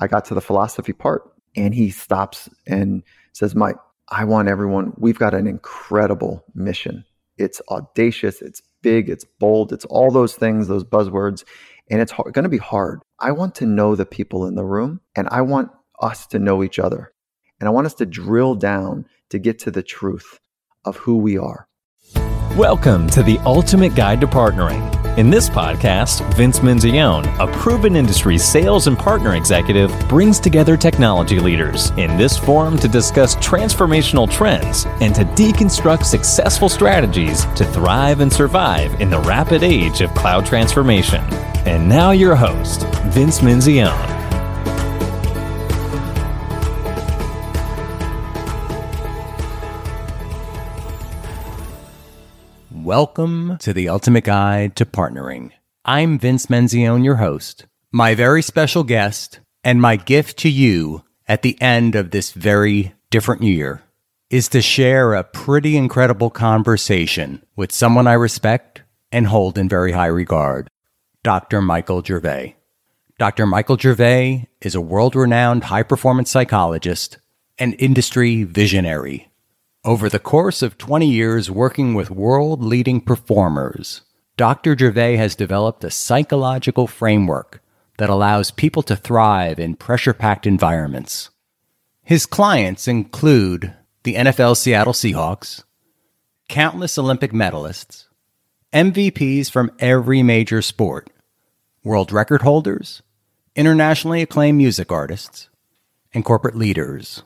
I got to the philosophy part and he stops and says, Mike, I want everyone, we've got an incredible mission. It's audacious, it's big, it's bold, it's all those things, those buzzwords, and it's going to be hard. I want to know the people in the room and I want us to know each other. And I want us to drill down to get to the truth of who we are. Welcome to the ultimate guide to partnering. In this podcast, Vince Menzione, a proven industry sales and partner executive, brings together technology leaders in this forum to discuss transformational trends and to deconstruct successful strategies to thrive and survive in the rapid age of cloud transformation. And now, your host, Vince Menzione. Welcome to the Ultimate Guide to Partnering. I'm Vince Menzione, your host. My very special guest and my gift to you at the end of this very different year is to share a pretty incredible conversation with someone I respect and hold in very high regard, Dr. Michael Gervais. Dr. Michael Gervais is a world renowned high performance psychologist and industry visionary over the course of 20 years working with world leading performers, Dr. Gervais has developed a psychological framework that allows people to thrive in pressure packed environments. His clients include the NFL Seattle Seahawks, countless Olympic medalists, MVPs from every major sport, world record holders, internationally acclaimed music artists, and corporate leaders.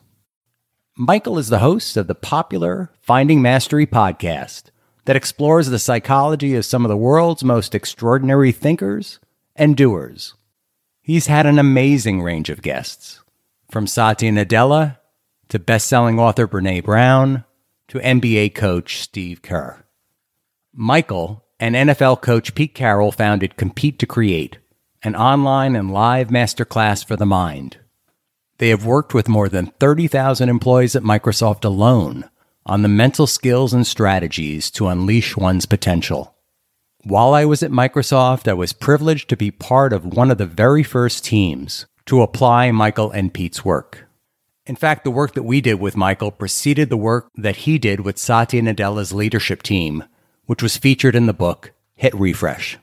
Michael is the host of the popular Finding Mastery podcast that explores the psychology of some of the world's most extraordinary thinkers and doers. He's had an amazing range of guests, from Satya Nadella to best-selling author Brene Brown to NBA coach Steve Kerr. Michael and NFL coach Pete Carroll founded Compete to Create, an online and live masterclass for the mind. They have worked with more than 30,000 employees at Microsoft alone on the mental skills and strategies to unleash one's potential. While I was at Microsoft, I was privileged to be part of one of the very first teams to apply Michael and Pete's work. In fact, the work that we did with Michael preceded the work that he did with Satya Nadella's leadership team, which was featured in the book Hit Refresh.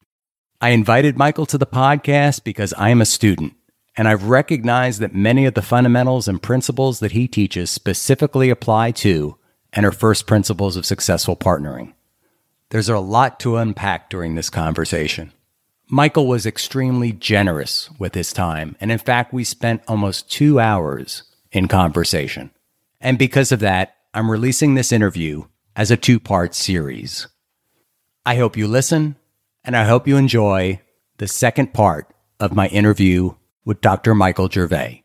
I invited Michael to the podcast because I am a student and I've recognized that many of the fundamentals and principles that he teaches specifically apply to and are first principles of successful partnering. There's a lot to unpack during this conversation. Michael was extremely generous with his time, and in fact, we spent almost two hours in conversation. And because of that, I'm releasing this interview as a two part series. I hope you listen, and I hope you enjoy the second part of my interview with Dr. Michael Gervais.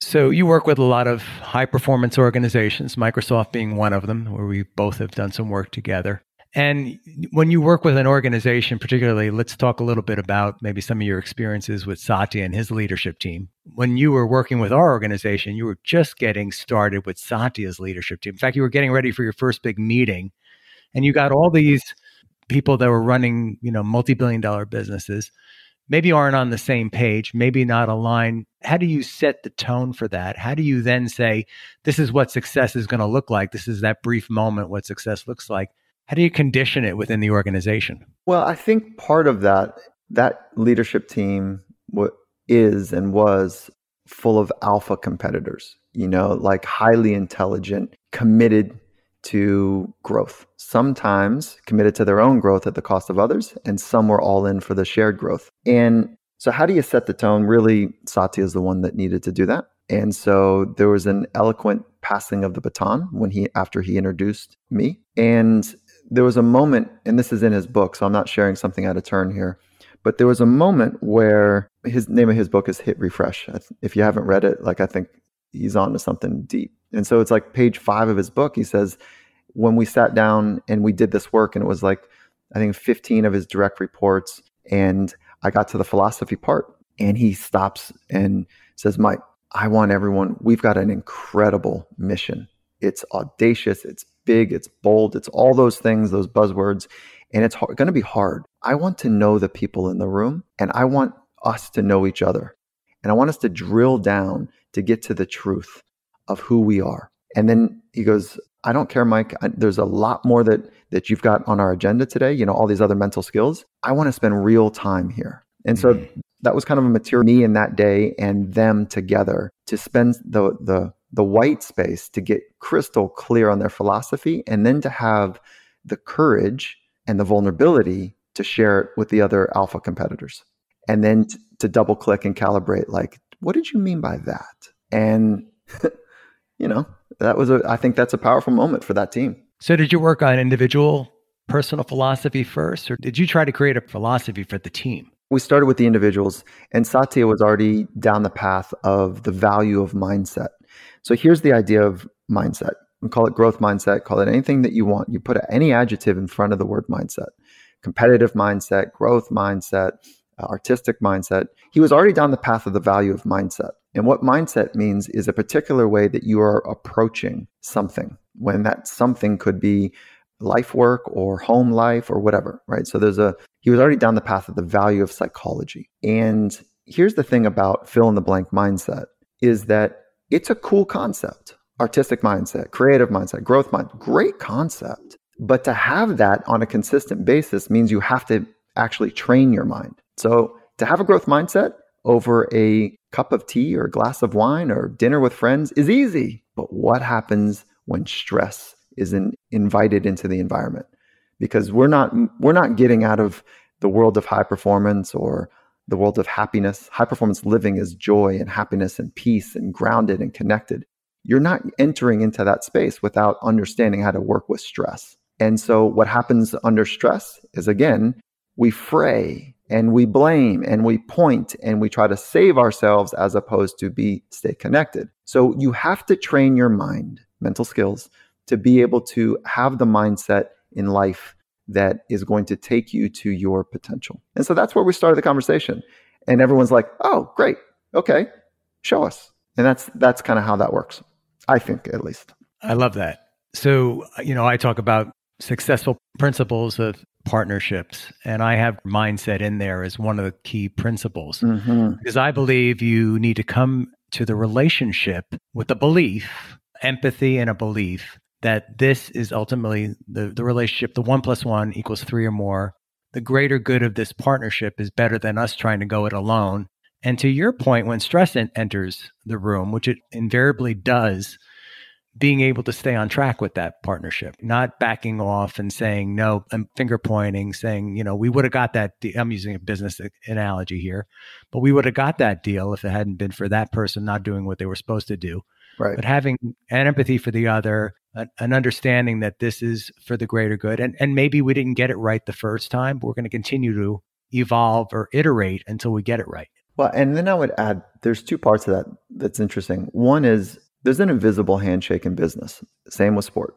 So, you work with a lot of high performance organizations, Microsoft being one of them, where we both have done some work together. And when you work with an organization, particularly, let's talk a little bit about maybe some of your experiences with Satya and his leadership team. When you were working with our organization, you were just getting started with Satya's leadership team. In fact, you were getting ready for your first big meeting, and you got all these people that were running, you know, multi-billion dollar businesses maybe aren't on the same page, maybe not aligned. How do you set the tone for that? How do you then say, this is what success is going to look like? This is that brief moment, what success looks like. How do you condition it within the organization? Well, I think part of that, that leadership team what is and was full of alpha competitors, you know, like highly intelligent, committed to growth. Sometimes committed to their own growth at the cost of others, and some were all in for the shared growth. And so, how do you set the tone? Really, Satya is the one that needed to do that. And so there was an eloquent passing of the baton when he after he introduced me. And there was a moment, and this is in his book, so I'm not sharing something out of turn here. But there was a moment where his name of his book is Hit Refresh. If you haven't read it, like I think he's on to something deep. And so it's like page five of his book. He says, when we sat down and we did this work, and it was like, I think 15 of his direct reports, and I got to the philosophy part, and he stops and says, Mike, I want everyone, we've got an incredible mission. It's audacious, it's big, it's bold, it's all those things, those buzzwords, and it's going to be hard. I want to know the people in the room, and I want us to know each other. And I want us to drill down to get to the truth of who we are. And then he goes, I don't care, Mike. I, there's a lot more that that you've got on our agenda today. You know, all these other mental skills. I want to spend real time here. And so mm-hmm. that was kind of a material me in that day and them together to spend the the the white space to get crystal clear on their philosophy and then to have the courage and the vulnerability to share it with the other alpha competitors and then t- to double click and calibrate like what did you mean by that and you know that was a i think that's a powerful moment for that team. So did you work on individual personal philosophy first or did you try to create a philosophy for the team? We started with the individuals and satya was already down the path of the value of mindset. So here's the idea of mindset. We call it growth mindset call it anything that you want. You put any adjective in front of the word mindset. Competitive mindset growth mindset uh, artistic mindset. He was already down the path of the value of mindset. And what mindset means is a particular way that you are approaching something, when that something could be life work or home life or whatever, right? So there's a, he was already down the path of the value of psychology. And here's the thing about fill in the blank mindset is that it's a cool concept artistic mindset, creative mindset, growth mind, great concept. But to have that on a consistent basis means you have to actually train your mind. So to have a growth mindset over a cup of tea or a glass of wine or dinner with friends is easy. But what happens when stress is in, invited into the environment? Because we're not we're not getting out of the world of high performance or the world of happiness. High performance living is joy and happiness and peace and grounded and connected. You're not entering into that space without understanding how to work with stress. And so what happens under stress is again, we fray and we blame and we point and we try to save ourselves as opposed to be stay connected. So you have to train your mind, mental skills, to be able to have the mindset in life that is going to take you to your potential. And so that's where we started the conversation. And everyone's like, "Oh, great. Okay. Show us." And that's that's kind of how that works. I think at least. I love that. So, you know, I talk about successful principles of partnerships. And I have mindset in there as one of the key principles mm-hmm. because I believe you need to come to the relationship with a belief, empathy, and a belief that this is ultimately the, the relationship, the one plus one equals three or more. The greater good of this partnership is better than us trying to go it alone. And to your point, when stress en- enters the room, which it invariably does, being able to stay on track with that partnership, not backing off and saying no, and finger pointing, saying, you know, we would have got that. De- I'm using a business analogy here, but we would have got that deal if it hadn't been for that person not doing what they were supposed to do. Right. But having an empathy for the other, an, an understanding that this is for the greater good, and and maybe we didn't get it right the first time, but we're going to continue to evolve or iterate until we get it right. Well, and then I would add, there's two parts of that that's interesting. One is there's an invisible handshake in business, same with sport.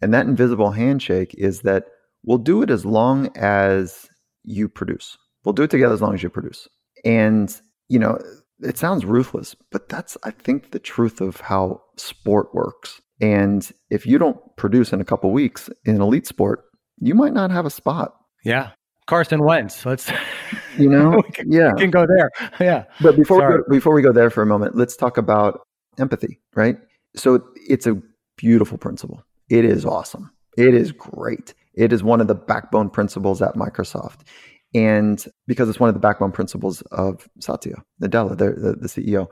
And that invisible handshake is that we'll do it as long as you produce. We'll do it together as long as you produce. And, you know, it sounds ruthless, but that's, I think, the truth of how sport works. And if you don't produce in a couple weeks in elite sport, you might not have a spot. Yeah. Carson Wentz. Let's, you know, can, yeah, we can go there. Yeah. But before we go, before we go there for a moment, let's talk about empathy, right? So it's a beautiful principle. It is awesome. It is great. It is one of the backbone principles at Microsoft. And because it's one of the backbone principles of Satya Nadella, the, the, CEO.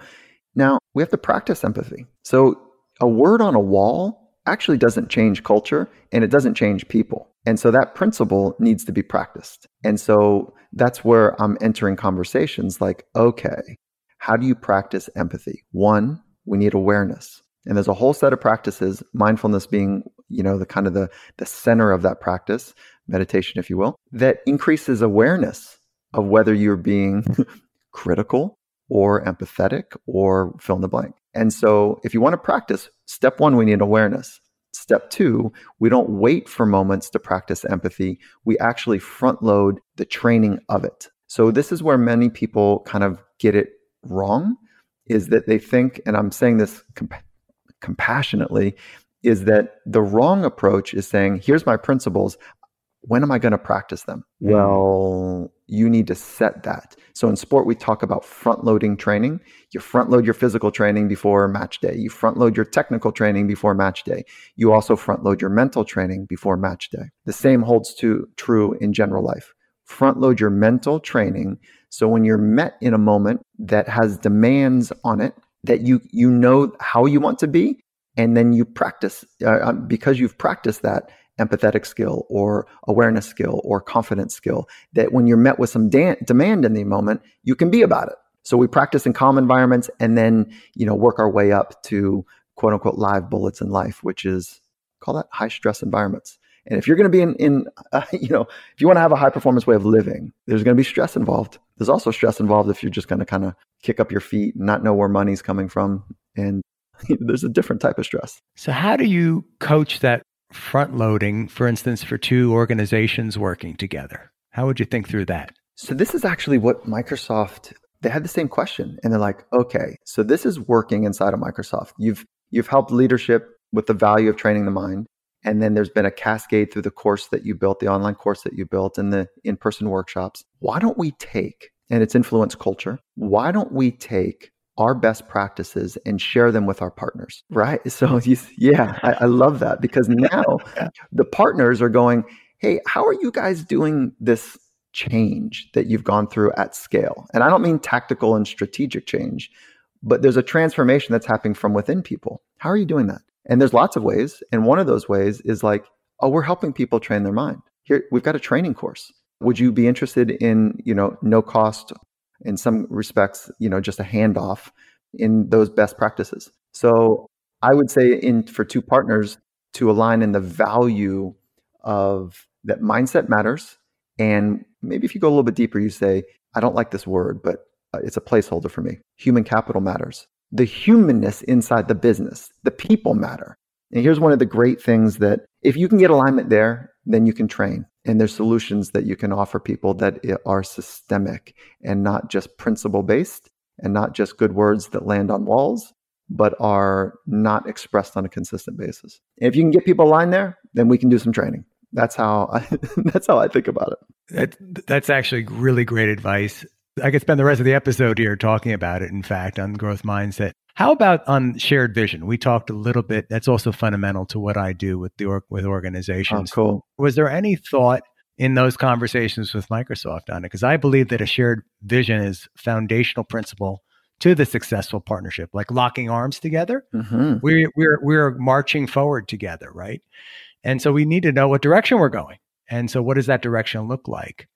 Now, we have to practice empathy. So a word on a wall actually doesn't change culture and it doesn't change people. And so that principle needs to be practiced. And so that's where I'm entering conversations like, okay, how do you practice empathy? One, we need awareness. And there's a whole set of practices, mindfulness being, you know, the kind of the, the center of that practice, meditation, if you will, that increases awareness of whether you're being critical or empathetic or fill in the blank. And so if you want to practice, step one, we need awareness. Step two, we don't wait for moments to practice empathy. We actually front load the training of it. So this is where many people kind of get it wrong is that they think, and I'm saying this comp- compassionately, is that the wrong approach is saying, here's my principles. When am I going to practice them? Mm. Well, you need to set that. So in sport, we talk about front loading training. You front load your physical training before match day. You front load your technical training before match day. You also front load your mental training before match day. The same holds to, true in general life. Front load your mental training. So when you're met in a moment that has demands on it, that you, you know how you want to be, and then you practice uh, uh because you've practiced that empathetic skill or awareness skill or confidence skill that when you're met with some da- demand in the moment, you can be about it. So we practice in calm environments and then, you know, work our way up to quote unquote live bullets in life, which is call that high stress environments. And if you're going to be in, in uh, you know, if you want to have a high performance way of living, there's going to be stress involved. There's also stress involved if you're just going to kind of kick up your feet and not know where money's coming from. And there's a different type of stress. So, how do you coach that front loading, for instance, for two organizations working together? How would you think through that? So, this is actually what Microsoft they had the same question and they're like, okay, so this is working inside of Microsoft. You've you've helped leadership with the value of training the mind. And then there's been a cascade through the course that you built, the online course that you built, and the in person workshops. Why don't we take, and it's influence culture, why don't we take our best practices and share them with our partners, right? So, you, yeah, I, I love that because now the partners are going, hey, how are you guys doing this change that you've gone through at scale? And I don't mean tactical and strategic change, but there's a transformation that's happening from within people. How are you doing that? And there's lots of ways. And one of those ways is like, oh, we're helping people train their mind. Here, we've got a training course. Would you be interested in, you know, no cost in some respects, you know, just a handoff in those best practices. So I would say in for two partners to align in the value of that mindset matters. And maybe if you go a little bit deeper, you say, I don't like this word, but uh, it's a placeholder for me. Human capital matters. The humanness inside the business, the people matter. And here's one of the great things that if you can get alignment there, then you can train and there's solutions that you can offer people that are systemic and not just principle based and not just good words that land on walls but are not expressed on a consistent basis and if you can get people aligned there then we can do some training that's how I, that's how I think about it. That, that's actually really great advice. I could spend the rest of the episode here talking about it. In fact, on growth mindset. How about on shared vision? We talked a little bit. That's also fundamental to what I do with the with organizations. Oh, cool. Was there any thought in those conversations with Microsoft on it? Because I believe that a shared vision is foundational principle to the successful partnership, like locking arms together. Mm-hmm. We're we're we're marching forward together, right? And so we need to know what direction we're going. And so, what does that direction look like?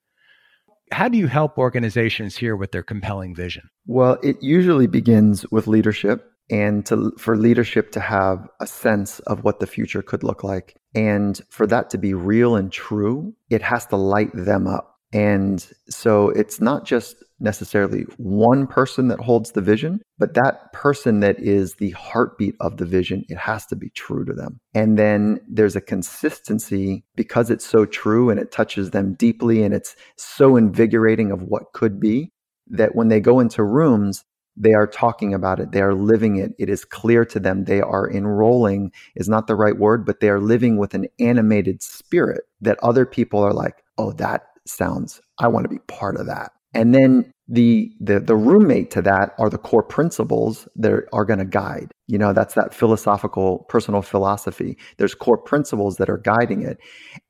How do you help organizations here with their compelling vision? Well, it usually begins with leadership and to, for leadership to have a sense of what the future could look like. And for that to be real and true, it has to light them up. And so it's not just necessarily one person that holds the vision, but that person that is the heartbeat of the vision, it has to be true to them. And then there's a consistency because it's so true and it touches them deeply and it's so invigorating of what could be that when they go into rooms, they are talking about it. They are living it. It is clear to them. They are enrolling, is not the right word, but they are living with an animated spirit that other people are like, oh, that sounds, I want to be part of that. And then the the the roommate to that are the core principles that are going to guide. You know that's that philosophical personal philosophy. There's core principles that are guiding it.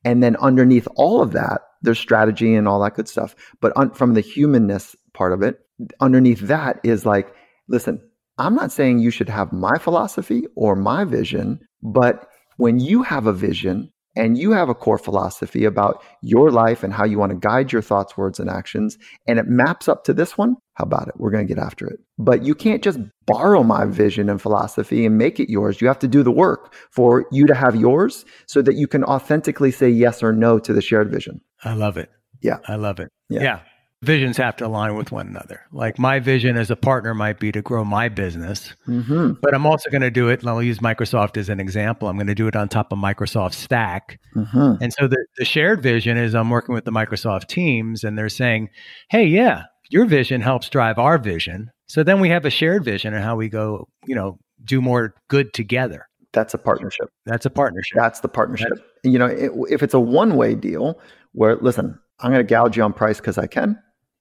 And then underneath all of that there's strategy and all that good stuff. But from the humanness part of it underneath that is like listen i'm not saying you should have my philosophy or my vision but when you have a vision and you have a core philosophy about your life and how you want to guide your thoughts, words, and actions, and it maps up to this one, how about it? We're going to get after it. But you can't just borrow my vision and philosophy and make it yours. You have to do the work for you to have yours so that you can authentically say yes or no to the shared vision. I love it. Yeah. I love it. Yeah. yeah visions have to align with one another. Like my vision as a partner might be to grow my business, mm-hmm. but I'm also going to do it. And I'll use Microsoft as an example. I'm going to do it on top of Microsoft Stack. Mm-hmm. And so the, the shared vision is I'm working with the Microsoft teams and they're saying, hey, yeah, your vision helps drive our vision. So then we have a shared vision and how we go, you know, do more good together. That's a partnership. That's a partnership. That's the partnership. That's, you know, it, if it's a one way deal where, listen, I'm going to gouge you on price because I can.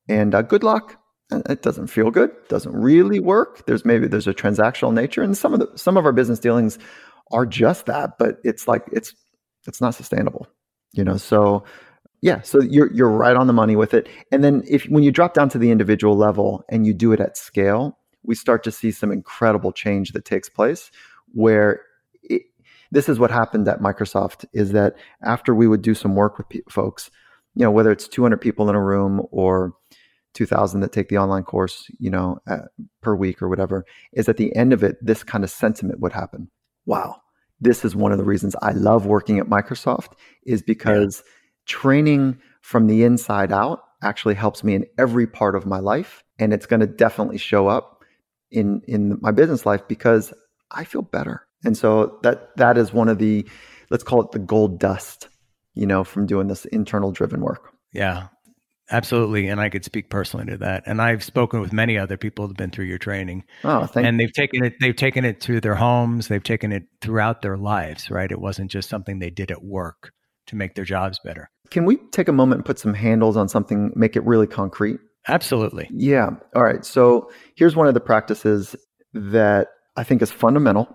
And uh, good luck. it doesn't feel good. Doesn't really work. There's maybe there's a transactional nature, and some of the some of our business dealings are just that. But it's like it's it's not sustainable. You know. So yeah. So you're you're right on the money with it. And then if when you drop down to the individual level and you do it at scale, we start to see some incredible change that takes place where this is what happened at Microsoft is that after we would do some work with folks, you know, whether it's 200 people in a room or 2000 that take the online course, you know, uh, per week or whatever, is at the end of it, this kind of sentiment would happen. Wow, this is one of the reasons I love working at Microsoft is because yeah. training from the inside out actually helps me in every part of my life. And it's going to definitely show up in, in my business life because I feel better. And so that that is one of the let's call it the gold dust, you know, from doing this internal driven work. Yeah. Absolutely, and I could speak personally to that. And I've spoken with many other people who've been through your training. Oh, thank and they've taken it. They've taken it to their homes. They've taken it throughout their lives. Right? It wasn't just something they did at work to make their jobs better. Can we take a moment and put some handles on something, make it really concrete? Absolutely. Yeah. All right. So here's one of the practices that I think is fundamental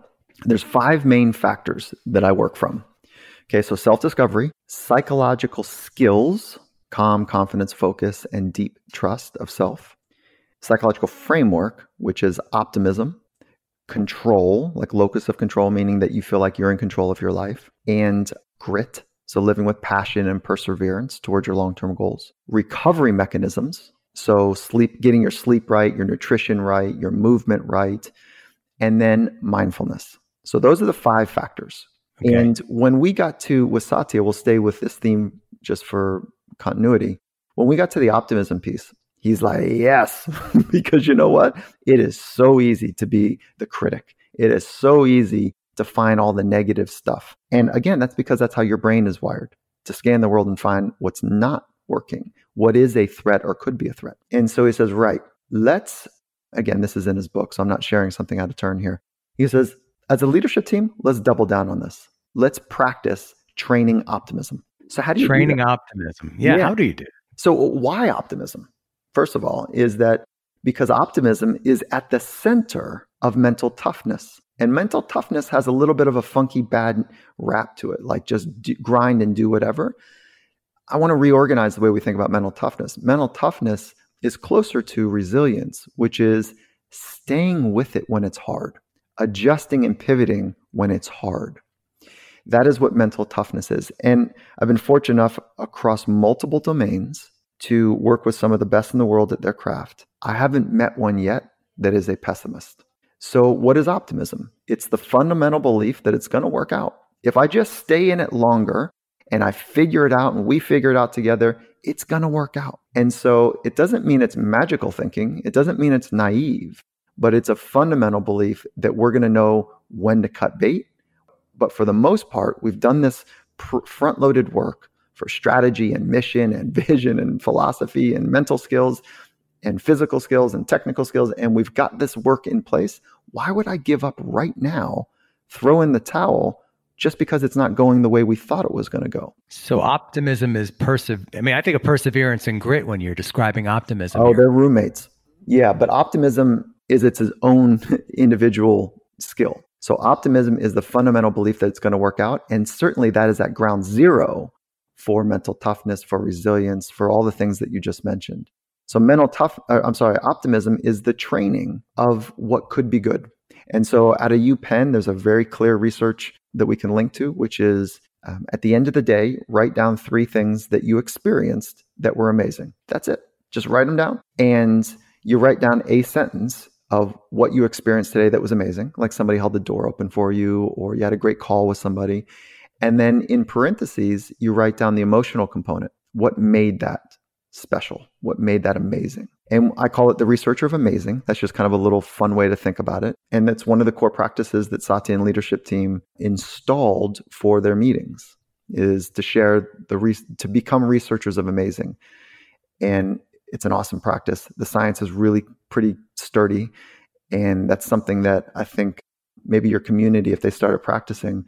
there's five main factors that I work from. Okay, so self discovery, psychological skills, calm, confidence, focus, and deep trust of self, psychological framework, which is optimism, control, like locus of control, meaning that you feel like you're in control of your life, and grit, so living with passion and perseverance towards your long term goals, recovery mechanisms, so sleep, getting your sleep right, your nutrition right, your movement right, and then mindfulness. So those are the five factors. Okay. And when we got to with Satya, we'll stay with this theme just for continuity. When we got to the optimism piece, he's like, yes, because you know what? It is so easy to be the critic. It is so easy to find all the negative stuff. And again, that's because that's how your brain is wired to scan the world and find what's not working, what is a threat or could be a threat. And so he says, right, let's, again, this is in his book, so I'm not sharing something out of turn here. He says, as a leadership team, let's double down on this. Let's practice training optimism. So, how do you training optimism? Yeah, yeah, how do you do? So, why optimism? First of all, is that because optimism is at the center of mental toughness. And mental toughness has a little bit of a funky, bad rap to it, like just do, grind and do whatever. I want to reorganize the way we think about mental toughness. Mental toughness is closer to resilience, which is staying with it when it's hard adjusting and pivoting when it's hard. That is what mental toughness is. And I've been fortunate enough across multiple domains to work with some of the best in the world at their craft. I haven't met one yet that is a pessimist. So, what is optimism? It's the fundamental belief that it's going to work out. If I just stay in it longer and I figure it out and we figure it out together, it's going to work out. And so, it doesn't mean it's magical thinking, it doesn't mean it's naive but it's a fundamental belief that we're going to know when to cut bait. But for the most part, we've done this pr- front loaded work for strategy and mission and vision and philosophy and mental skills and physical skills and technical skills. And we've got this work in place. Why would I give up right now, throw in the towel? Just because it's not going the way we thought it was going to go. So optimism is persev. I mean, I think of perseverance and grit when you're describing optimism. Oh, here. they're roommates. Yeah, but optimism is its own individual skill. So optimism is the fundamental belief that it's going to work out. And certainly that is at ground zero for mental toughness, for resilience, for all the things that you just mentioned. So mental tough, uh, I'm sorry, optimism is the training of what could be good. And so at a UPenn, there's a very clear research that we can link to, which is um, at the end of the day, write down three things that you experienced that were amazing. That's it. Just write them down. And you write down a sentence of what you experienced today that was amazing, like somebody held the door open for you or you had a great call with somebody. And then in parentheses, you write down the emotional component. What made that special? What made that amazing? And I call it the researcher of amazing. That's just kind of a little fun way to think about it. And that's one of the core practices that Satya and leadership team installed for their meetings is to share the re- to become researchers of amazing. And it's an awesome practice. The science is really pretty sturdy. And that's something that I think maybe your community, if they started practicing,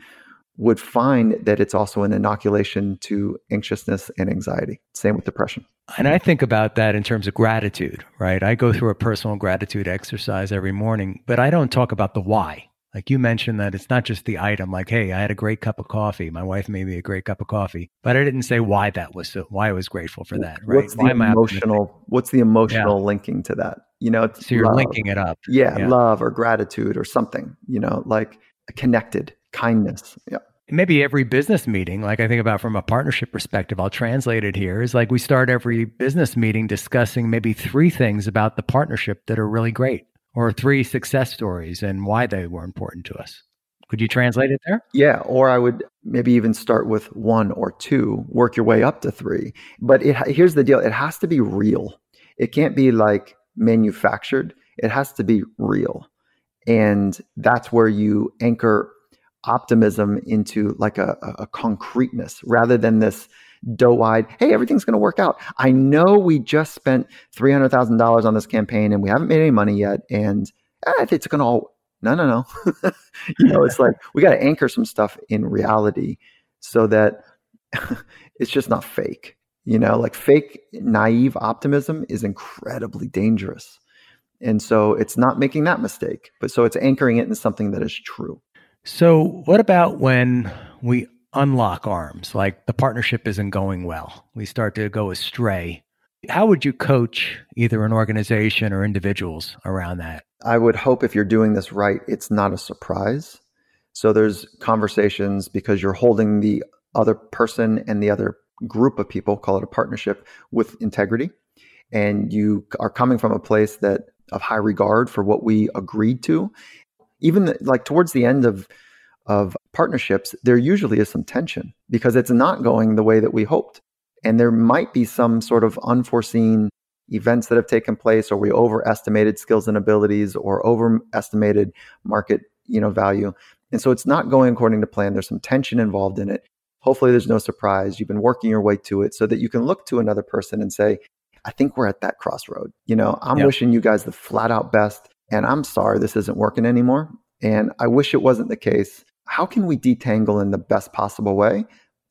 would find that it's also an inoculation to anxiousness and anxiety. Same with depression. And I think about that in terms of gratitude, right? I go through a personal gratitude exercise every morning, but I don't talk about the why. Like you mentioned that it's not just the item, like, hey, I had a great cup of coffee. My wife made me a great cup of coffee. But I didn't say why that was so why I was grateful for that. Right. What's the emotional what's the emotional yeah. linking to that? You know, so you're love. linking it up. Yeah, yeah, love or gratitude or something, you know, like connected, kindness. Yeah maybe every business meeting, like I think about from a partnership perspective, I'll translate it here is like we start every business meeting discussing maybe three things about the partnership that are really great or three success stories and why they were important to us. Could you translate it there? Yeah, or I would maybe even start with one or two, work your way up to three. But it, here's the deal it has to be real. It can't be like manufactured, it has to be real. And that's where you anchor optimism into like a, a concreteness rather than this doe-eyed hey everything's going to work out. I know we just spent $300000 on this campaign and we haven't made any money yet and eh, it's going to all no no no. You know it's like we got to anchor some stuff in reality so that it's just not fake you know like fake naive optimism is incredibly dangerous. And so it's not making that mistake but so it's anchoring it in something that is true. So, what about when we unlock arms, like the partnership isn't going well? We start to go astray. How would you coach either an organization or individuals around that? I would hope if you're doing this right, it's not a surprise. So, there's conversations because you're holding the other person and the other group of people, call it a partnership, with integrity. And you are coming from a place that of high regard for what we agreed to even like towards the end of of partnerships, there usually is some tension because it's not going the way that we hoped. And there might be some sort of unforeseen events that have taken place or we overestimated skills and abilities or overestimated market, you know, value. And so it's not going according to plan. There's some tension involved in it. Hopefully there's no surprise. You've been working your way to it so that you can look to another person and say, I think we're at that crossroad. You know, I'm yep. wishing you guys the flat out best and I'm sorry this isn't working anymore. And I wish it wasn't the case. How can we detangle in the best possible way?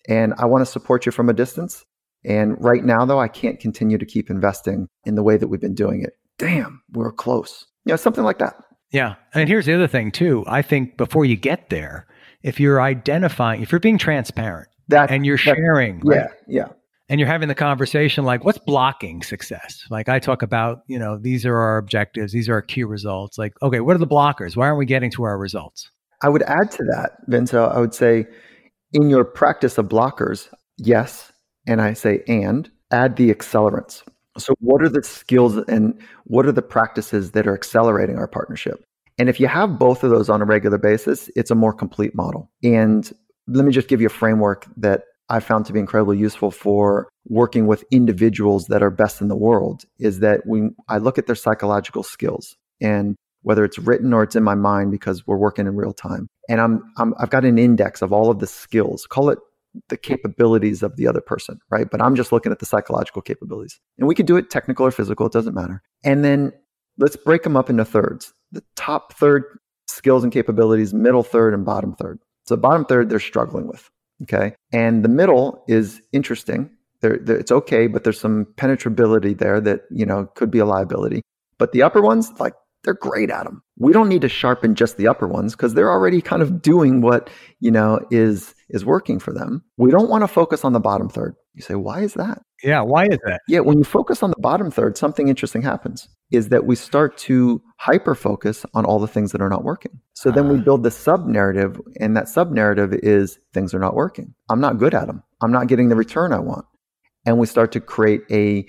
And I want to support you from a distance. And right now, though, I can't continue to keep investing in the way that we've been doing it. Damn, we're close. You know, something like that. Yeah. And here's the other thing, too. I think before you get there, if you're identifying, if you're being transparent that, and you're that, sharing, yeah, right? yeah, and you're having the conversation like what's blocking success like i talk about you know these are our objectives these are our key results like okay what are the blockers why aren't we getting to our results i would add to that vince i would say in your practice of blockers yes and i say and add the accelerants. So what are the skills and what are the practices that are accelerating our partnership? And if you have both of those on a regular basis it's a more complete model. And let me just give you a framework that I found to be incredibly useful for working with individuals that are best in the world is that when I look at their psychological skills and whether it's written or it's in my mind because we're working in real time. And I'm, I'm I've got an index of all of the skills. Call it the capabilities of the other person, right? But I'm just looking at the psychological capabilities. And we could do it technical or physical, it doesn't matter. And then let's break them up into thirds. The top third skills and capabilities, middle third and bottom third. So bottom third they're struggling with. Okay. And the middle is interesting. There, there, it's okay, but there's some penetrability there that, you know, could be a liability. But the upper ones, like, they're great at them. We don't need to sharpen just the upper ones because they're already kind of doing what, you know, is is working for them. We don't want to focus on the bottom third. You say, why is that? Yeah, why is that? Yeah, when you focus on the bottom third, something interesting happens is that we start to hyper focus on all the things that are not working. So then we ah. build the sub narrative, and that sub narrative is things are not working. I'm not good at them. I'm not getting the return I want. And we start to create a,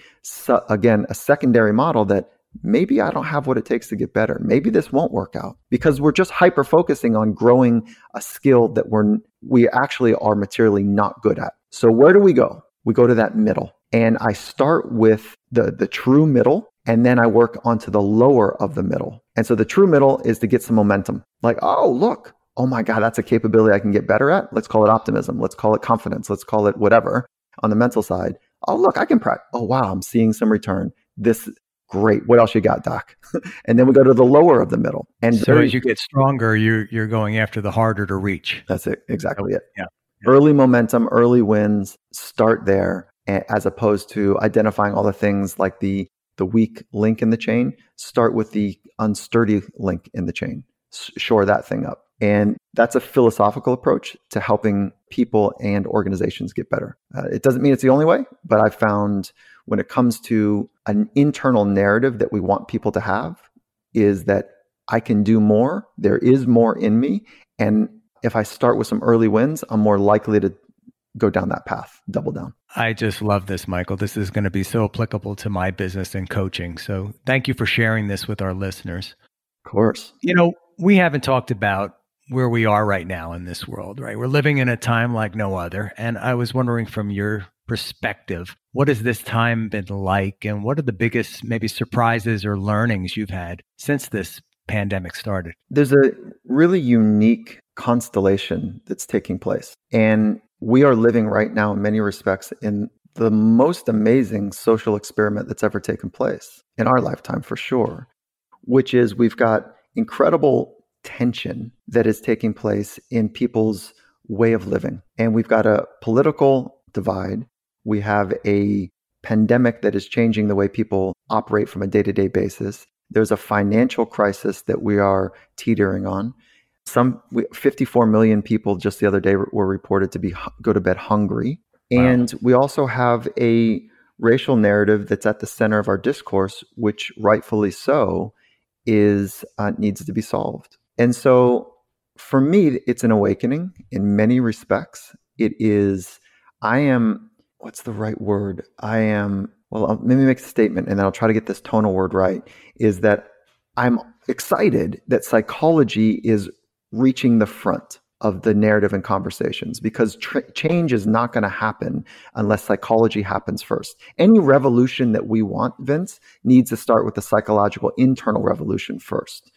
again, a secondary model that maybe I don't have what it takes to get better. Maybe this won't work out because we're just hyper focusing on growing a skill that we're we actually are materially not good at. So where do we go? We go to that middle. And I start with the the true middle and then I work onto the lower of the middle. And so the true middle is to get some momentum. Like, oh, look. Oh my god, that's a capability I can get better at. Let's call it optimism. Let's call it confidence. Let's call it whatever on the mental side. Oh, look, I can practice. Oh, wow, I'm seeing some return. This Great. What else you got, Doc? and then we go to the lower of the middle. And so very, as you get stronger, you're you're going after the harder to reach. That's it. Exactly it. Yeah. Early momentum, early wins. Start there, as opposed to identifying all the things like the the weak link in the chain. Start with the unsturdy link in the chain. Shore that thing up. And that's a philosophical approach to helping people and organizations get better. Uh, it doesn't mean it's the only way, but I've found when it comes to an internal narrative that we want people to have is that I can do more, there is more in me. And if I start with some early wins, I'm more likely to go down that path, double down. I just love this, Michael. This is going to be so applicable to my business and coaching. So thank you for sharing this with our listeners. Of course. You know, we haven't talked about where we are right now in this world, right? We're living in a time like no other. And I was wondering from your perspective, what has this time been like? And what are the biggest, maybe, surprises or learnings you've had since this pandemic started? There's a really unique constellation that's taking place. And we are living right now, in many respects, in the most amazing social experiment that's ever taken place in our lifetime, for sure, which is we've got incredible tension that is taking place in people's way of living. And we've got a political divide. We have a pandemic that is changing the way people operate from a day to day basis. There's a financial crisis that we are teetering on. Some 54 million people just the other day were reported to be go to bed hungry. Wow. And we also have a racial narrative that's at the center of our discourse, which rightfully so is uh, needs to be solved. And so for me, it's an awakening in many respects. It is, I am, what's the right word? I am, well, I'll, let me make a statement and then I'll try to get this tonal word right. Is that I'm excited that psychology is reaching the front of the narrative and conversations because tr- change is not going to happen unless psychology happens first. Any revolution that we want, Vince, needs to start with the psychological internal revolution first.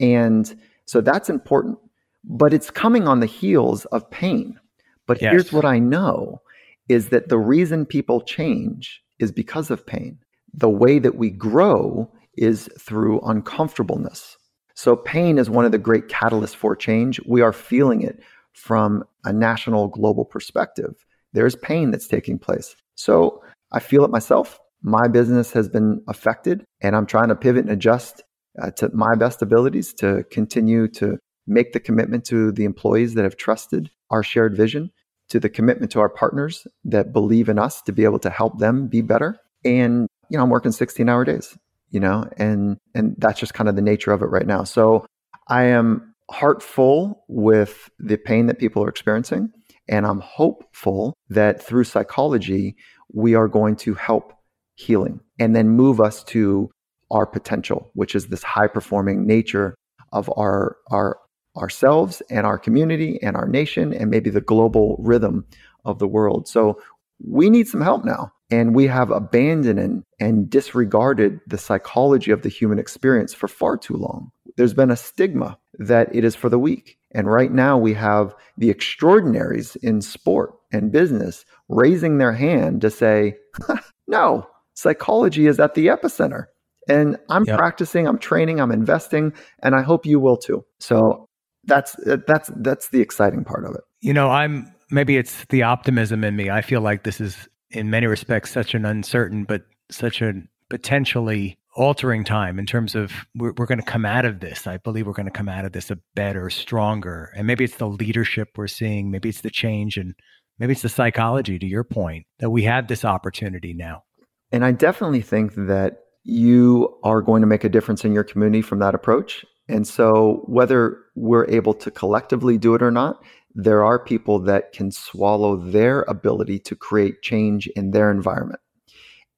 And so that's important. But it's coming on the heels of pain. But yes. here's what I know is that the reason people change is because of pain. The way that we grow is through uncomfortableness. So pain is one of the great catalysts for change. We are feeling it from a national global perspective. There's pain that's taking place. So I feel it myself. My business has been affected and I'm trying to pivot and adjust uh, to my best abilities to continue to make the commitment to the employees that have trusted our shared vision, to the commitment to our partners that believe in us to be able to help them be better. And, you know, I'm working 16 hour days, you know, and, and that's just kind of the nature of it right now. So I am heartful with the pain that people are experiencing. And I'm hopeful that through psychology, we are going to help healing and then move us to our potential, which is this high performing nature of our, our ourselves and our community and our nation and maybe the global rhythm of the world. So we need some help now. And we have abandoned and, disregarded the psychology of the human experience for far too long. There's been a stigma that it is for the weak. And right now we have the extraordinaries in sport and business raising their hand to say, no, psychology is at the epicenter. And I'm yep. practicing, I'm training, I'm investing, and I hope you will too. So that's that's that's the exciting part of it. You know, I'm maybe it's the optimism in me. I feel like this is in many respects such an uncertain but such a potentially altering time in terms of we're, we're going to come out of this. I believe we're going to come out of this a better, stronger. And maybe it's the leadership we're seeing, maybe it's the change and maybe it's the psychology to your point that we have this opportunity now. And I definitely think that you are going to make a difference in your community from that approach. And so, whether we're able to collectively do it or not, there are people that can swallow their ability to create change in their environment.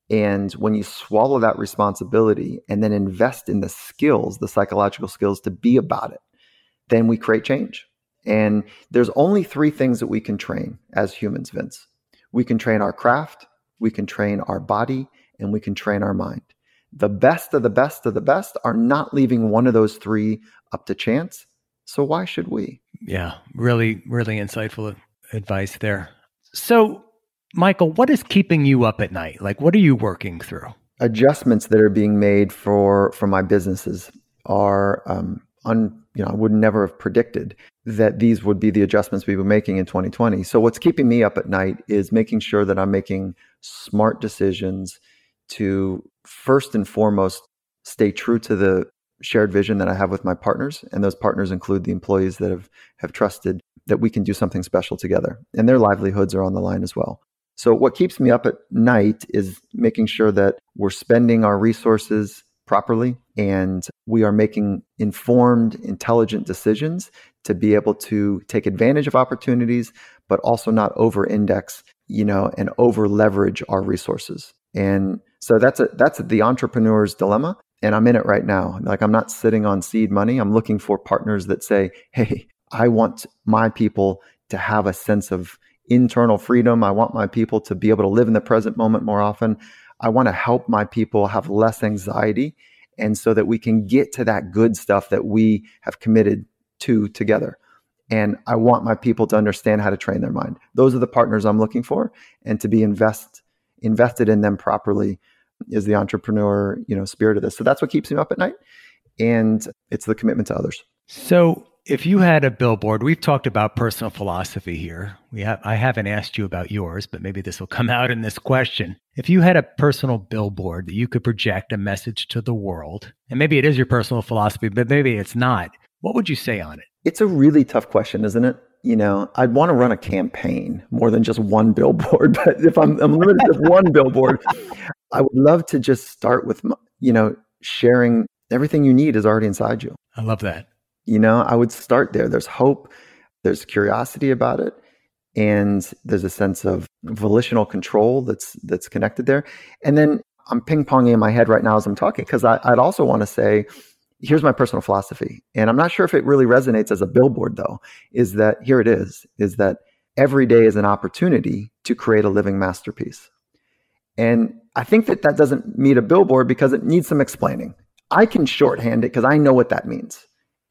And when you swallow that responsibility and then invest in the skills, the psychological skills to be about it, then we create change. And there's only three things that we can train as humans, Vince. We can train our craft, we can train our body, and we can train our mind the best of the best of the best are not leaving one of those three up to chance. So why should we? Yeah, really, really insightful advice there. So, Michael, what is keeping you up at night? Like, what are you working through? adjustments that are being made for for my businesses are um, un, you know I would never have predicted that these would be the adjustments we were making in 2020. So what's keeping me up at night is making sure that I'm making smart decisions to first and foremost stay true to the shared vision that I have with my partners, and those partners include the employees that have have trusted that we can do something special together, and their livelihoods are on the line as well. So what keeps me up at night is making sure that we're spending our resources properly and we are making informed, intelligent decisions to be able to take advantage of opportunities, but also not over index, you know, and over leverage our resources. And so that's a that's the entrepreneur's dilemma. And I'm in it right now. Like I'm not sitting on seed money. I'm looking for partners that say, hey, I want my people to have a sense of internal freedom. I want my people to be able to live in the present moment more often. I want to help my people have less anxiety and so that we can get to that good stuff that we have committed to together. And I want my people to understand how to train their mind. Those are the partners I'm looking for and to be invest invested in them properly is the entrepreneur, you know, spirit of this. So that's what keeps me up at night and it's the commitment to others. So if you had a billboard, we've talked about personal philosophy here. We have I haven't asked you about yours, but maybe this will come out in this question. If you had a personal billboard that you could project a message to the world, and maybe it is your personal philosophy, but maybe it's not, what would you say on it? It's a really tough question, isn't it? You know, I'd want to run a campaign more than just one billboard. But if I'm, I'm limited to one billboard, I would love to just start with, you know, sharing everything you need is already inside you. I love that. You know, I would start there. There's hope, there's curiosity about it, and there's a sense of volitional control that's that's connected there. And then I'm ping ponging in my head right now as I'm talking because I'd also want to say, here's my personal philosophy, and I'm not sure if it really resonates as a billboard though. Is that here it is? Is that every day is an opportunity to create a living masterpiece, and I think that that doesn't meet a billboard because it needs some explaining. I can shorthand it because I know what that means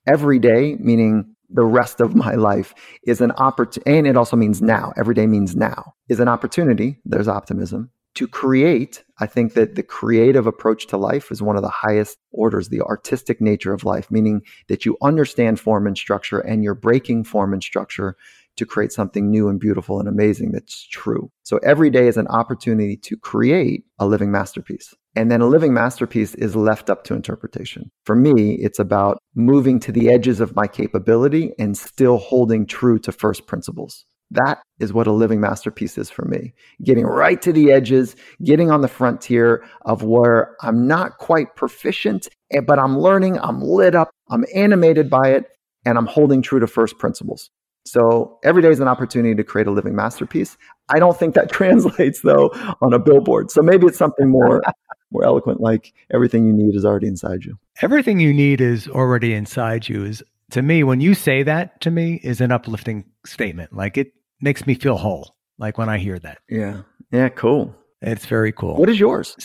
every day, meaning the rest of my life, is an opportunity, and it also means now. Every day means now, is an opportunity. There's optimism to create. I think that the creative approach to life is one of the highest orders, the artistic nature of life, meaning that you understand form and structure and you're breaking form and structure to create something new and beautiful and amazing that's true. So every day is an opportunity to create a living masterpiece. And then a living masterpiece is left up to interpretation. For me, it's about moving to the edges of my capability and still holding true to first principles. That is what a living masterpiece is for me. Getting right to the edges, getting on the frontier of where I'm not quite proficient, eh, but I'm learning, I'm lit up, I'm animated by it, and I'm holding true to first principles. So every day is an opportunity to create a living masterpiece. I don't think that translates though on a billboard. So maybe it's something more more eloquent like everything you need is already inside you. Everything you need is already inside you is to me when you say that to me is an uplifting statement. Like it makes me feel whole like when I hear that. Yeah. Yeah, cool. It's very cool. What is yours?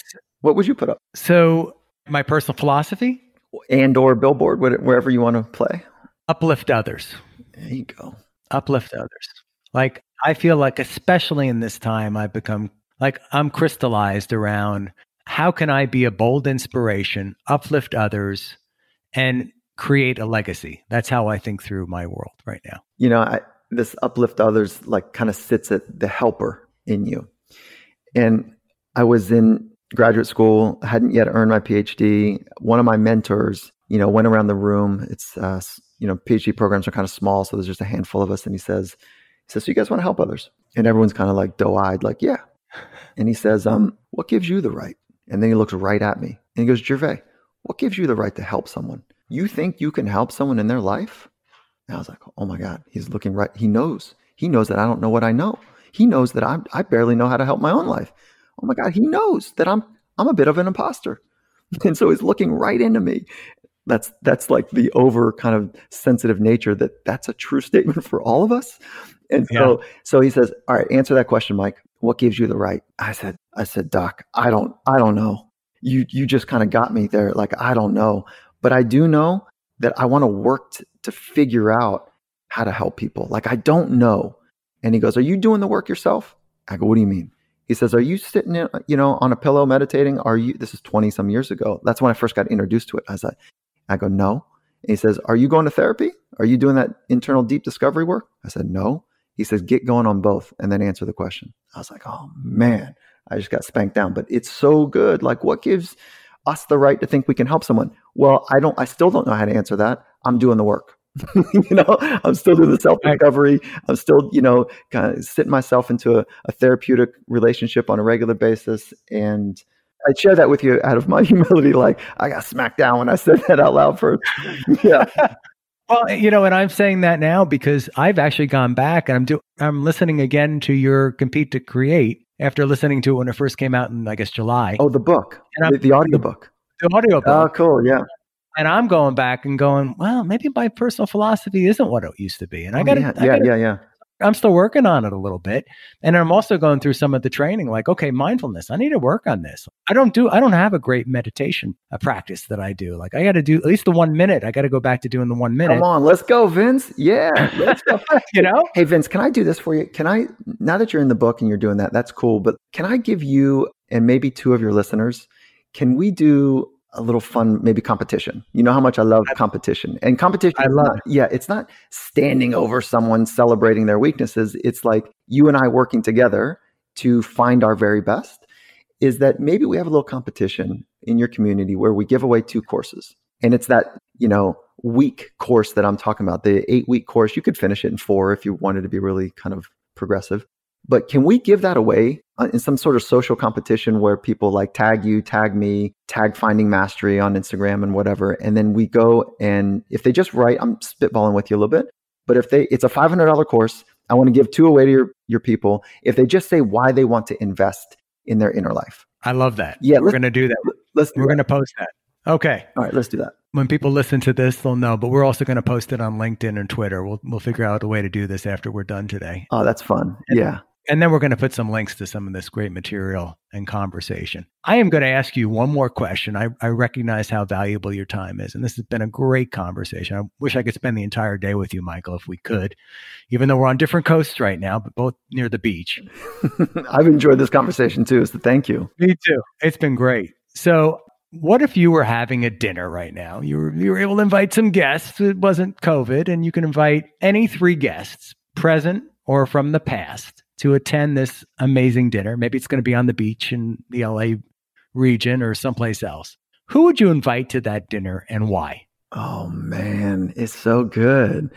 What would you put up? So, my personal philosophy and or billboard wherever you want to play. Uplift others. There you go uplift others. Like I feel like, especially in this time, I've become like I'm crystallized around how can I be a bold inspiration, uplift others, and create a legacy. That's how I think through my world right now. You know, I, this uplift others like kind of sits at the helper in you. And I was in graduate school, hadn't yet earned my PhD. One of my mentors, you know, went around the room. It's uh, you know, PhD programs are kind of small, so there's just a handful of us. And he says, he says, so you guys want to help others? And everyone's kind of like doe-eyed, like, yeah. And he says, um, what gives you the right? And then he looks right at me and he goes, Gervais, what gives you the right to help someone? You think you can help someone in their life? And I was like, oh my God, he's looking right. He knows. He knows that I don't know what I know. He knows that I'm, I barely know how to help my own life. Oh my God, he knows that I'm, I'm a bit of an imposter. And so he's looking right into me that's that's like the over kind of sensitive nature that that's a true statement for all of us and so yeah. so he says all right answer that question mike what gives you the right i said i said doc i don't i don't know you you just kind of got me there like i don't know but i do know that i want to work t- to figure out how to help people like i don't know and he goes are you doing the work yourself i go what do you mean He says, "Are you sitting, in, you know, on a pillow meditating? Are you?" This is twenty some years ago. That's when I first got introduced to it. I was like, "I go no." And he says, "Are you going to therapy? Are you doing that internal deep discovery work?" I said, "No." He says, "Get going on both, and then answer the question." I was like, "Oh man, I just got spanked down." But it's so good. Like, what gives us the right to think we can help someone? Well, I don't. I still don't know how to answer that. I'm doing the work. you know, I'm still doing the self discovery. I'm still, you know, kind of sitting myself into a, a, therapeutic relationship on a regular basis. And I share that with you out of my humility. Like I got smacked down when I said that out loud first. yeah. Well, you know, and I'm saying that now because I've actually gone back and I'm do I'm listening again to your compete to create after listening to it when it first came out in I guess July. Oh, the book, the, the audio book. The audio oh, book. Oh, cool. Yeah and I'm going back and going, well, maybe my personal philosophy isn't what it used to be, and I oh, got to, yeah, yeah, yeah, yeah. I'm still working on it a little bit, and I'm also going through some of the training. Like, okay, mindfulness. I need to work on this. I don't do. I don't have a great meditation a practice that I do. Like, I got to do at least the one minute. I got to go back to doing the one minute. Come on, let's go, Vince. Yeah, let's go. you know, hey Vince, can I do this for you? Can I? Now that you're in the book and you're doing that, that's cool. But can I give you and maybe two of your listeners? Can we do a little fun maybe competition. You know how much i love competition. And competition i love not, yeah it's not standing over someone celebrating their weaknesses. It's like you and i working together to find our very best is that maybe we have a little competition in your community where we give away two courses. And it's that you know week course that i'm talking about the eight week course. You could finish it in four if you wanted to be really kind of progressive but can we give that away uh, in some sort of social competition where people like tag you, tag me, tag Finding Mastery on Instagram and whatever, and then we go and if they just write, I'm spitballing with you a little bit, but if they, it's a $500 course, I want to give two away to your your people. If they just say why they want to invest in their inner life, I love that. Yeah, we're going to do that. Let's. we're going to post that. Okay. All right, let's do that. When people listen to this, they'll know. But we're also going to post it on LinkedIn and Twitter. We'll we'll figure out a way to do this after we're done today. Oh, that's fun. And, yeah. And then we're going to put some links to some of this great material and conversation. I am going to ask you one more question. I, I recognize how valuable your time is. And this has been a great conversation. I wish I could spend the entire day with you, Michael, if we could, even though we're on different coasts right now, but both near the beach. I've enjoyed this conversation too. So thank you. Me too. It's been great. So what if you were having a dinner right now? You were, you were able to invite some guests. It wasn't COVID, and you can invite any three guests, present or from the past to attend this amazing dinner. Maybe it's going to be on the beach in the LA region or someplace else. Who would you invite to that dinner and why? Oh man, it's so good.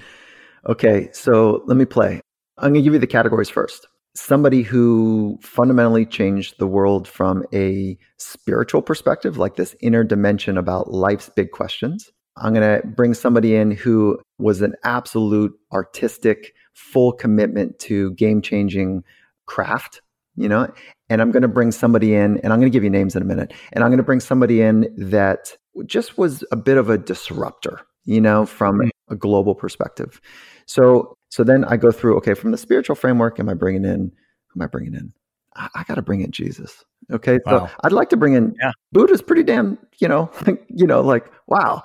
Okay, so let me play. I'm going to give you the categories first. Somebody who fundamentally changed the world from a spiritual perspective, like this inner dimension about life's big questions. I'm going to bring somebody in who was an absolute artistic full commitment to game changing craft, you know, and I'm going to bring somebody in, and I'm going to give you names in a minute, and I'm going to bring somebody in that just was a bit of a disruptor, you know, from mm. a global perspective. So, so then I go through, okay, from the spiritual framework, am I bringing in, who am I bringing in? I, I got to bring in Jesus. Okay, so. I'd like to bring in yeah. Buddha's pretty damn, you know, you know, like wow.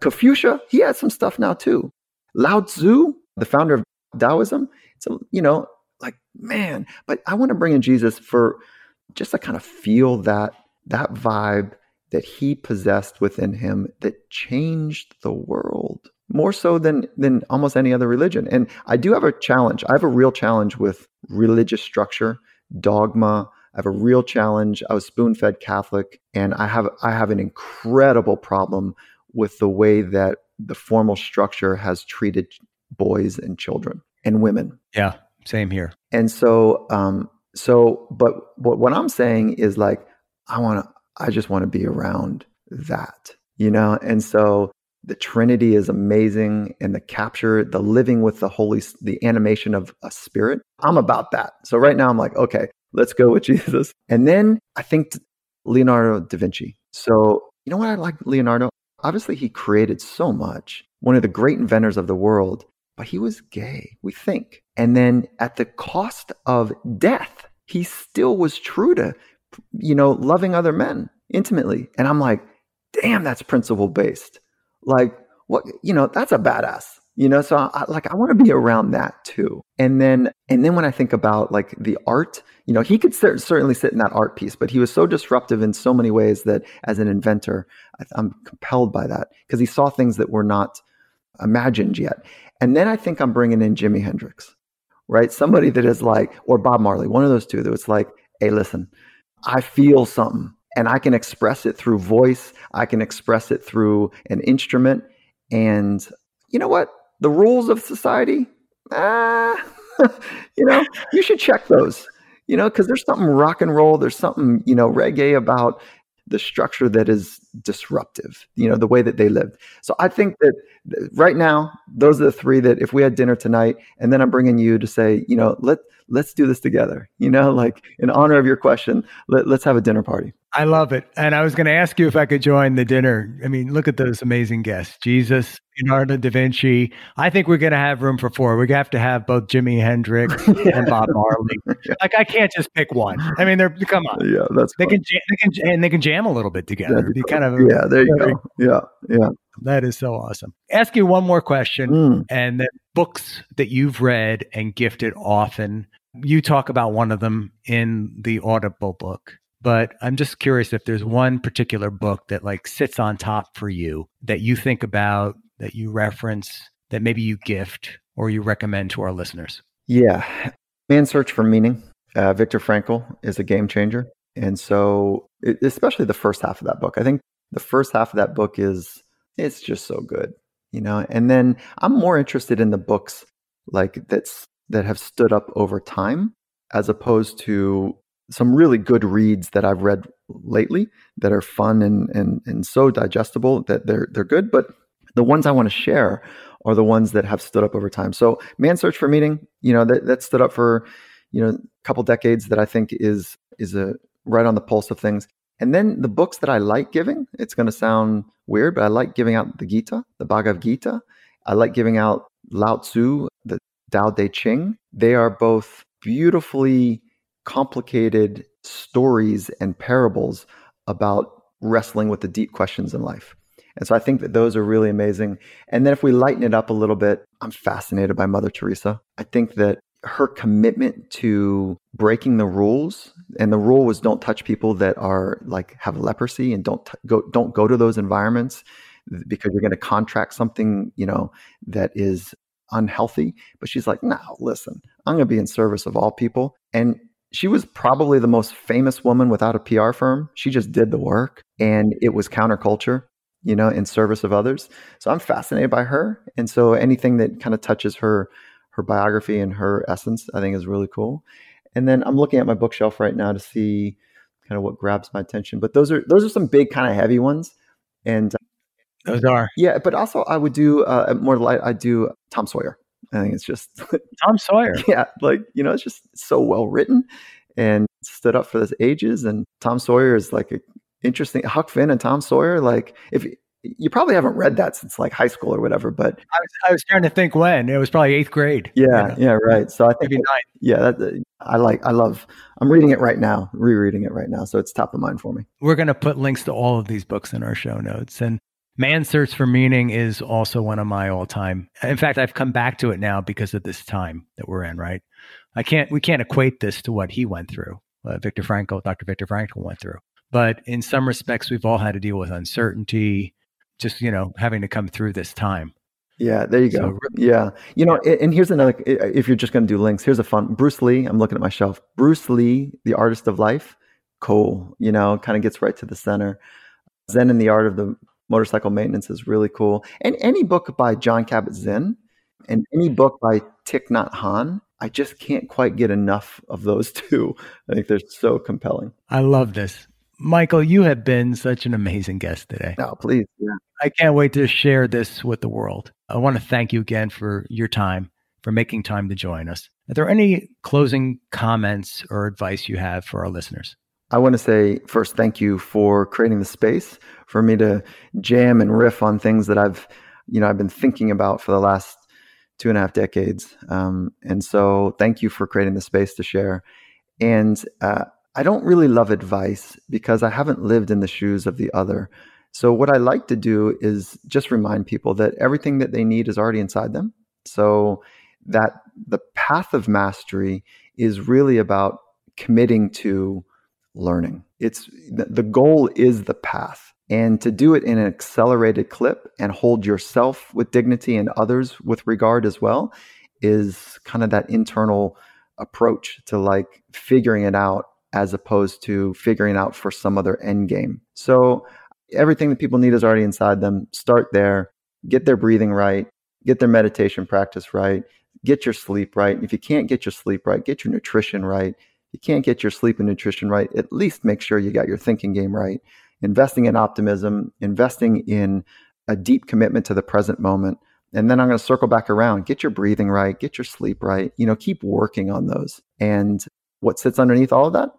Confucius, he had some stuff now too. Lao Tzu, the founder of Taoism. It's a, you know, like man, but I want to bring in Jesus for just to kind of feel that that vibe that he possessed within him that changed the world more so than than almost any other religion. And I do have a challenge. I have a real challenge with religious structure, dogma. I have a real challenge. I was spoon-fed Catholic, and I have I have an incredible problem with the way that the formal structure has treated boys and children and women. Yeah, same here. And so, um, so, but, but what I'm saying is like, I want to, I just want to be around that, you know? And so the Trinity is amazing and the capture, the living with the Holy, the animation of a spirit. I'm about that. So right now I'm like, okay, let's go with Jesus. And then I think Leonardo da Vinci. So, you know what I like Leonardo? Obviously, he created so much, one of the great inventors of the world but he was gay, we think. And then at the cost of death, he still was true to, you know, loving other men intimately. And I'm like, damn, that's principle based. Like, what, you know, that's a badass. you know so I, like i want to be around that too and then and then when i think about like the art you know he could cer- certainly sit in that art piece but he was so disruptive in so many ways that as an inventor I, i'm compelled by that because he saw things that were not imagined yet. And then i think i'm bringing in jimi hendrix right? Somebody that is like or bob marley one of those two that was like hey listen i feel something and i can express it through voice. I can express it through an instrument. And you know what? The rules of society, ah, you know, you should check those, you know, because there's something rock and roll, there's something, you know, reggae about the structure that is disruptive, you know, the way that they lived. So I think that right now, those are the three that if we had dinner tonight, and then I'm bringing you to say, you know, let let's do this together, you know, like in honor of your question, let, let's have a dinner party. I love it. And I was going to ask you if I could join the dinner. I mean, look at those amazing guests Jesus, Leonardo da Vinci. I think we're going to have room for four. We have to have both Jimi Hendrix yeah. and Bob Marley. yeah. Like, I can't just pick one. I mean, they're, come on. Yeah, that's they can, jam, they can, and they can jam a little bit together. Yeah, kind of, yeah, there you go. Yeah, yeah. That is so awesome. Ask you one more question, mm. and the books that you've read and gifted often. You talk about one of them in the Audible book but I'm just curious if there's one particular book that like sits on top for you that you think about, that you reference, that maybe you gift or you recommend to our listeners. Yeah. Man's Search for Meaning. Uh, Viktor Frankl is a game changer. And so, especially the first half of that book, I think the first half of that book is, it's just so good, you know? And then I'm more interested in the books like that's, that have stood up over time as opposed to some really good reads that I've read lately that are fun and and and so digestible that they're they're good. But the ones I want to share are the ones that have stood up over time. So Man Search for Meaning, you know, that, that stood up for, you know, a couple decades that I think is is a right on the pulse of things. And then the books that I like giving, it's going to sound weird, but I like giving out the Gita, the Bhagavad Gita. I like giving out Lao Tzu, the Tao Te Ching. They are both beautifully complicated stories and parables about wrestling with the deep questions in life. And so I think that those are really amazing. And then if we lighten it up a little bit, I'm fascinated by Mother Teresa. I think that her commitment to breaking the rules and the rule was don't touch people that are like have leprosy and don't t- go don't go to those environments because you're going to contract something, you know, that is unhealthy. But she's like, no, listen, I'm going to be in service of all people. And she was probably the most famous woman without a PR firm. She just did the work and it was counterculture, you know, in service of others. So I'm fascinated by her. And so anything that kind of touches her her biography and her essence, I think is really cool. And then I'm looking at my bookshelf right now to see kind of what grabs my attention. But those are those are some big kind of heavy ones. And uh, those are. Yeah, but also I would do uh, more light I do Tom Sawyer. I think it's just Tom Sawyer. Yeah, like you know, it's just so well written and stood up for the ages. And Tom Sawyer is like a interesting Huck Finn and Tom Sawyer. Like if you probably haven't read that since like high school or whatever, but I was, I was trying to think when it was probably eighth grade. Yeah, you know? yeah, right. So I think maybe nine. Yeah, that, I like. I love. I'm reading it right now, rereading it right now, so it's top of mind for me. We're going to put links to all of these books in our show notes, and Man's Search for Meaning is also one of my all time. In fact, I've come back to it now because of this time that we're in, right? I can't, we can't equate this to what he went through, uh, Viktor Frankl, Dr. Viktor Frankl went through. But in some respects, we've all had to deal with uncertainty, just, you know, having to come through this time. Yeah, there you go. So, yeah. You know, and here's another, if you're just going to do links, here's a fun Bruce Lee. I'm looking at my shelf. Bruce Lee, the artist of life. Cool. You know, kind of gets right to the center. Zen and the art of the motorcycle maintenance is really cool. And any book by Jon Kabat-Zinn and any book by Thich Nhat Hanh, I just can't quite get enough of those two. I think they're so compelling. I love this. Michael, you have been such an amazing guest today. No, please. Yeah. I can't wait to share this with the world. I want to thank you again for your time, for making time to join us. Are there any closing comments or advice you have for our listeners? I want to say first, thank you for creating the space for me to jam and riff on things that I've, you know, I've been thinking about for the last two and a half decades. Um, and so, thank you for creating the space to share. And uh, I don't really love advice because I haven't lived in the shoes of the other. So, what I like to do is just remind people that everything that they need is already inside them. So, that the path of mastery is really about committing to learning. It's the goal is the path. And to do it in an accelerated clip and hold yourself with dignity and others with regard as well is kind of that internal approach to like figuring it out as opposed to figuring out for some other end game. So everything that people need is already inside them. Start there, get their breathing right, get their meditation practice right, get your sleep right. If you can't get your sleep right, get your nutrition right. If you can't get your sleep and nutrition right, at least make sure you got your thinking game right. Investing in optimism, investing in a deep commitment to the present moment. And then I'm going to circle back around. Get your breathing right, get your sleep right. You know, keep working on those. And what sits underneath all of that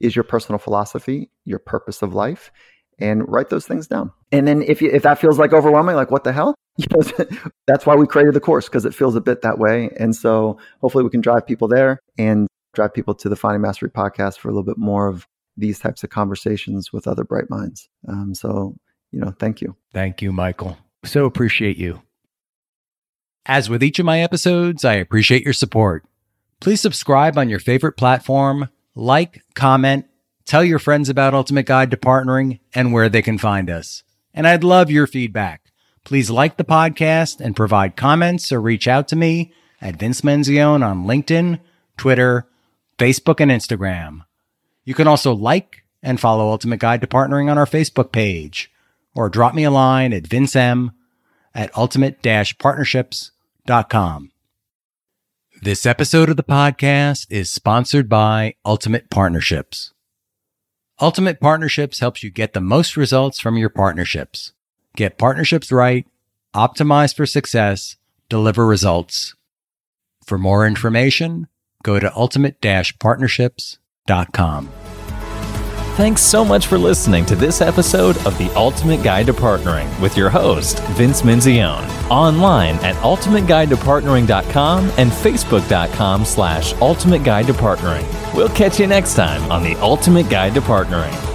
is your personal philosophy, your purpose of life, and write those things down. And then if you, if that feels like overwhelming, like what the hell, that's why we created the course because it feels a bit that way. And so hopefully we can drive people there and drive people to the Finding Mastery podcast for a little bit more of these types of conversations with other bright minds. Um, so you know, thank you. Thank you, Michael. So appreciate you. As with each of my episodes, I appreciate your support. Please subscribe on your favorite platform, like, comment, tell your friends about Ultimate Guide to Partnering and where they can find us. And I'd love your feedback. Please like the podcast and provide comments or reach out to me at Vince Menzione on LinkedIn, Twitter, Facebook, and Instagram. You can also like and follow Ultimate Guide to Partnering on our Facebook page or drop me a line at vincem at ultimate-partnerships.com. This episode of the podcast is sponsored by Ultimate Partnerships. Ultimate Partnerships helps you get the most results from your partnerships. Get partnerships right, optimize for success, deliver results. For more information, go to ultimate-partnerships.com. Thanks so much for listening to this episode of The Ultimate Guide to Partnering with your host, Vince Menzione. Online at ultimateguidetopartnering.com and facebook.com slash ultimate guide to partnering. We'll catch you next time on The Ultimate Guide to Partnering.